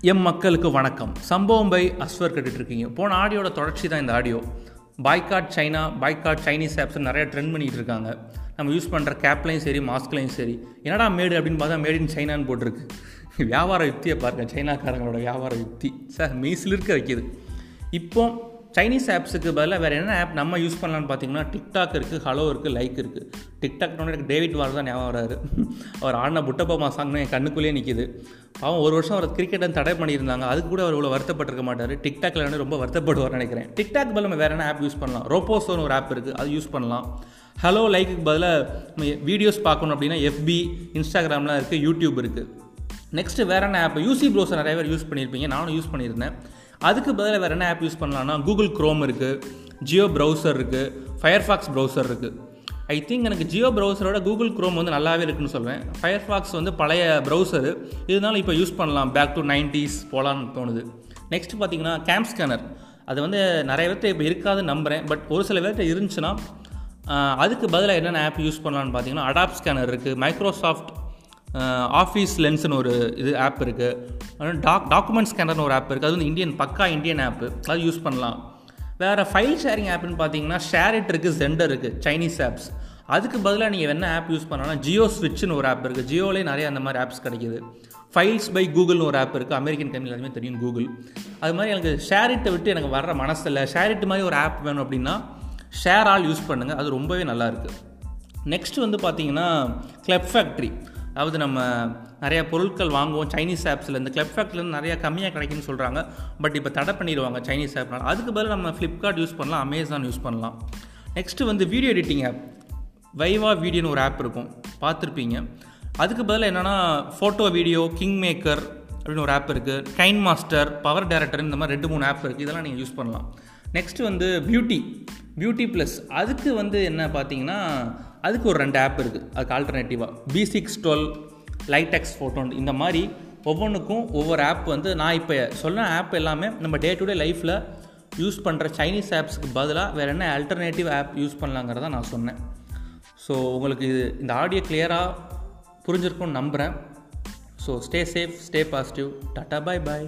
M மக்களுக்கு வணக்கம். சம்பவம் பை அஸ்வர் இருக்கீங்க போன ஆடியோட தொடர்ச்சி தான் இந்த audio. Boycott China boycott Chinese apps நிறைய ட்ரெண்ட் பண்ணிகிட்டு இருக்காங்க நம்ம யூஸ் பண்ணுற கேப்லையும் சரி மாஸ்க்லையும் சரி. என்னடா மேடு அப்படின்னு பார்த்தா மேட் இன் சைனான்னு போட்டிருக்கு. வியாபார யுக்தியை பாருங்கள் சைனாக்காரங்களோட வியாபார யுக்தி. சார் மெய்சிலிருக்க இருக்க வைக்கிது. இப்போ சைனீஸ் ஆப்ஸுக்கு பதிலாக வேறு என்ன ஆப் நம்ம யூஸ் பண்ணலான்னு பார்த்தீங்கன்னா டிக்டாக் இருக்குது ஹலோ இருக்குது லைக் இருக்குது டிக்டாக் எனக்கு டேவிட் வார் தான் ஞாபகம் வராரு அவர் ஆடின புட்டப்பா சாங்னு என் கண்ணுக்குள்ளேயே நிற்கிது அவன் ஒரு வருஷம் அவர் கிரிக்கெட்டை தடை பண்ணியிருந்தாங்க. அதுக்கு கூட அவர் இவ்வளோ வருத்தப்பட்டிருக்க மாட்டார். டிக்டாக்ல வந்து ரொம்ப வருத்தப்படுவார் நினைக்கிறேன். டிக்டாக் பதில் நம்ம வேறு என்ன ஆப் யூஸ் பண்ணலாம்? ரோப்போஸோன்னு ஒரு ஆப் இருக்குது அது யூஸ் பண்ணலாம். ஹலோ லைக்குக்கு பதிலாக வீடியோஸ் பார்க்கணும் அப்படின்னா எஃபி இன்ஸ்டாகிராம்லாம் இருக்குது யூடியூப் இருக்குது நெக்ஸ்ட்டு வேறு என்ன ஆப் யூசி ப்ரௌசர் நிறைய பேர் யூஸ் பண்ணியிருப்பீங்க. நானும் யூஸ் பண்ணியிருந்தேன். அதுக்கு பதிலாக வேறு என்ன ஆப் யூஸ் பண்ணலாம்னா கூகுள் க்ரோம் இருக்குது ஜியோ ப்ரௌசர் இருக்குது ஃபயர்ஃபாக்ஸ் ப்ரௌசர் இருக்குது ஐ திங்க் எனக்கு ஜியோ ப்ரௌசரோட கூகுள் க்ரோம் வந்து நல்லாவே இருக்குன்னு சொல்லுவேன் ஃபயர்ஃபாக்ஸ் வந்து பழைய ப்ரௌசரு இருந்தாலும் இப்போ யூஸ் பண்ணலாம். பேக் டு நைன்டிஸ் போகலான்னு தோணுது. நெக்ஸ்ட் பார்த்தீங்கன்னா கேம்ப் ஸ்கேனர் அது வந்து நிறைய பேர்த்த இப்போ இருக்காதுன்னு நம்புகிறேன் பட் ஒரு சில பேர்கிட்ட இருந்துச்சுன்னா அதுக்கு பதிலாக என்னென்ன ஆப் யூஸ் பண்ணலான்னு பார்த்தீங்கன்னா அடாப் ஸ்கேனர் இருக்குது மைக்ரோசாஃப்ட் ஆஃபீஸ் லென்ஸ்னு ஒரு இது ஆப் இருக்குது டாக் டாக்குமெண்ட் ஸ்கேனர்னு ஒரு ஆப் இருக்குது அது வந்து இந்தியன் பக்கா இந்தியன் ஆப்பு அது யூஸ் பண்ணலாம். வேறு ஃபைல் ஷேரிங் ஆப்னு பார்த்தீங்கன்னா ஷேரிட் இருக்குது ஜெண்டர் இருக்குது சைனீஸ் ஆப்ஸ் அதுக்கு பதிலாக நீங்கள் என்ன ஆப் யூஸ் பண்ணலாம் ஜியோ ஸ்விட்ச்னு ஒரு ஆப் இருக்குது ஜியோலேயே நிறைய அந்த மாதிரி ஆப்ஸ் கிடைக்கிது. ஃபைல்ஸ் பை கூகுள்னு ஒரு ஆப் இருக்குது அமெரிக்கன் கம்பெனி எல்லாமே தெரியும் கூகுள் அது மாதிரி எனக்கு ஷேரிட்டை விட்டு எனக்கு வர்ற மனசில் ஷேரிட் மாதிரி ஒரு ஆப் வேணும் அப்படின்னா ஷேர் ஆல் யூஸ் பண்ணுங்கள் அது ரொம்பவே நல்லாயிருக்கு நெக்ஸ்ட் வந்து பார்த்தீங்கன்னா கிளப் ஃபேக்ட்ரி அதாவது நம்ம நிறைய பொருட்கள் வாங்குவோம் சைனீஸ் ஆப்ஸில் இந்த கிளப் ஃபேக்ட்ரிலேருந்து நிறையா கம்மியாக கிடைக்குன்னு சொல்கிறாங்க பட் இப்போ தடை பண்ணிடுவாங்க சைனீஸ் ஆப்னால் அதுக்கு பதில் நம்ம ஃப்ளிப்கார்ட் யூஸ் பண்ணலாம் அமேசான் யூஸ் பண்ணலாம். நெக்ஸ்ட்டு வந்து வீடியோ எடிட்டிங் ஆப் வைவா வீடியோன்னு ஒரு ஆப் இருக்கும். பார்த்துருப்பீங்க. அதுக்கு பதில் என்னென்னா ஃபோட்டோ வீடியோ கிங் மேக்கர் அப்படின்னு ஒரு ஆப் இருக்குது கைன் மாஸ்டர் பவர் டேரக்டர் இந்த மாதிரி ரெண்டு மூணு ஆப் இருக்குது இதெல்லாம் நீங்கள் யூஸ் பண்ணலாம். நெக்ஸ்ட்டு வந்து பியூட்டி பியூட்டி ப்ளஸ் அதுக்கு வந்து என்ன பார்த்தீங்கன்னா அதுக்கு ஒரு ரெண்டு ஆப் இருக்குது அதுக்கு ஆல்டர்னேட்டிவாக B six twelve LightX Photon இந்த மாதிரி ஒவ்வொன்றுக்கும் ஒவ்வொரு ஆப் வந்து நான் இப்போ சொன்ன ஆப் எல்லாமே நம்ம டே டு டே லைஃப்பில் யூஸ் பண்ணுற சைனீஸ் ஆப்ஸுக்கு பதிலாக வேறு என்ன ஆல்டர்னேட்டிவ் ஆப் யூஸ் பண்ணலாங்கிறத நான் சொன்னேன். ஸோ உங்களுக்கு இது இந்த ஆடியோ கிளியராக புரிஞ்சிருக்கும்னு நம்புகிறேன் so stay safe stay positive tata bye bye